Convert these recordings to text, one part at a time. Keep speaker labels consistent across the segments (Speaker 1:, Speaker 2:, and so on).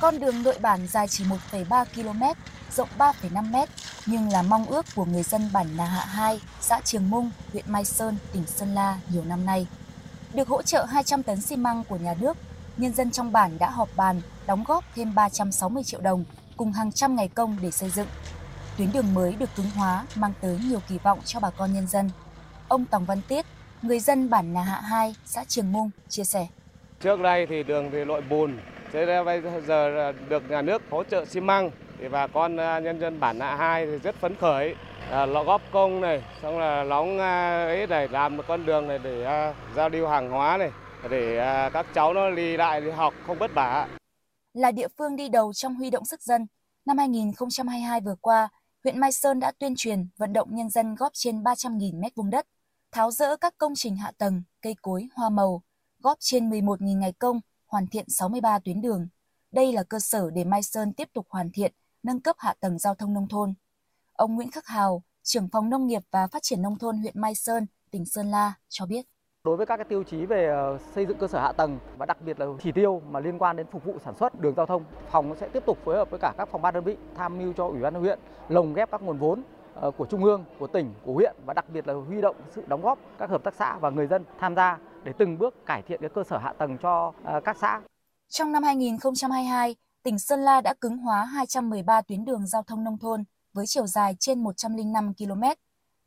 Speaker 1: Con đường nội bản dài chỉ 1,3 km, rộng 3,5 m, nhưng là mong ước của người dân bản Nà Hạ 2, xã Trường Mung, huyện Mai Sơn, tỉnh Sơn La nhiều năm nay. Được hỗ trợ 200 tấn xi măng của nhà nước, nhân dân trong bản đã họp bàn đóng góp thêm 360 triệu đồng cùng hàng trăm ngày công để xây dựng. Tuyến đường mới được cứng hóa mang tới nhiều kỳ vọng cho bà con nhân dân. Ông Tòng Văn Tiết, người dân bản Nà Hạ 2, xã Trường Mung chia sẻ.
Speaker 2: Trước đây thì đường thì lội bùn, thế nên bây giờ à, được nhà nước hỗ trợ xi măng thì bà con à, nhân dân bản Nạ 2 thì rất phấn khởi à, lọ góp công này xong là lóng à, ấy để làm một con đường này để giao lưu hàng hóa này để các cháu nó đi lại đi học không vất vả.
Speaker 1: Là địa phương đi đầu trong huy động sức dân, năm 2022 vừa qua, huyện Mai Sơn đã tuyên truyền vận động nhân dân góp trên 300.000 mét vuông đất, tháo rỡ các công trình hạ tầng, cây cối, hoa màu, góp trên 11.000 ngày công, hoàn thiện 63 tuyến đường. Đây là cơ sở để Mai Sơn tiếp tục hoàn thiện, nâng cấp hạ tầng giao thông nông thôn. Ông Nguyễn Khắc Hào, trưởng phòng nông nghiệp và phát triển nông thôn huyện Mai Sơn, tỉnh Sơn La cho biết.
Speaker 3: Đối với các cái tiêu chí về ờ, xây dựng cơ sở hạ tầng và đặc biệt là chỉ tiêu mà liên quan đến phục vụ sản xuất đường giao thông, phòng sẽ tiếp tục phối hợp với cả các phòng ban đơn vị tham mưu cho ủy ban huyện lồng ghép các nguồn vốn ờ, của trung ương, của tỉnh, của huyện và đặc biệt là huy động sự đóng góp các hợp tác xã và người dân tham gia để từng bước cải thiện cái cơ sở hạ tầng cho ờ, các xã.
Speaker 1: Trong năm 2022, tỉnh Sơn La đã cứng hóa 213 tuyến đường giao thông nông thôn với chiều dài trên 105 km,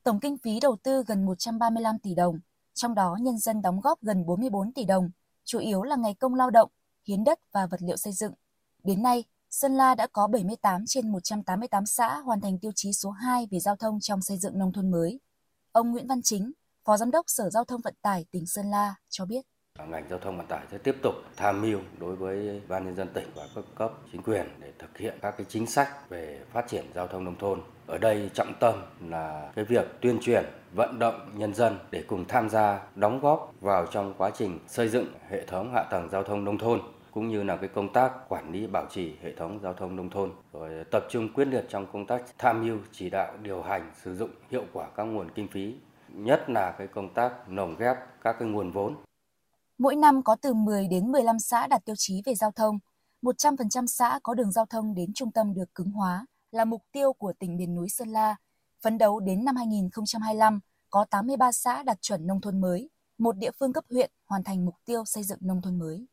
Speaker 1: tổng kinh phí đầu tư gần 135 tỷ đồng, trong đó nhân dân đóng góp gần 44 tỷ đồng, chủ yếu là ngày công lao động, hiến đất và vật liệu xây dựng. Đến nay, Sơn La đã có 78 trên 188 xã hoàn thành tiêu chí số 2 về giao thông trong xây dựng nông thôn mới. Ông Nguyễn Văn Chính, Phó Giám đốc Sở Giao thông Vận tải tỉnh Sơn La cho biết.
Speaker 4: Ngành giao thông vận tải sẽ tiếp tục tham mưu đối với ban nhân dân tỉnh và các cấp chính quyền để thực hiện các cái chính sách về phát triển giao thông nông thôn. Ở đây trọng tâm là cái việc tuyên truyền, vận động nhân dân để cùng tham gia đóng góp vào trong quá trình xây dựng hệ thống hạ tầng giao thông nông thôn cũng như là cái công tác quản lý bảo trì hệ thống giao thông nông thôn rồi tập trung quyết liệt trong công tác tham mưu chỉ đạo điều hành sử dụng hiệu quả các nguồn kinh phí nhất là cái công tác lồng ghép các cái nguồn vốn
Speaker 1: Mỗi năm có từ 10 đến 15 xã đạt tiêu chí về giao thông, 100% xã có đường giao thông đến trung tâm được cứng hóa là mục tiêu của tỉnh miền núi Sơn La. Phấn đấu đến năm 2025 có 83 xã đạt chuẩn nông thôn mới, một địa phương cấp huyện hoàn thành mục tiêu xây dựng nông thôn mới.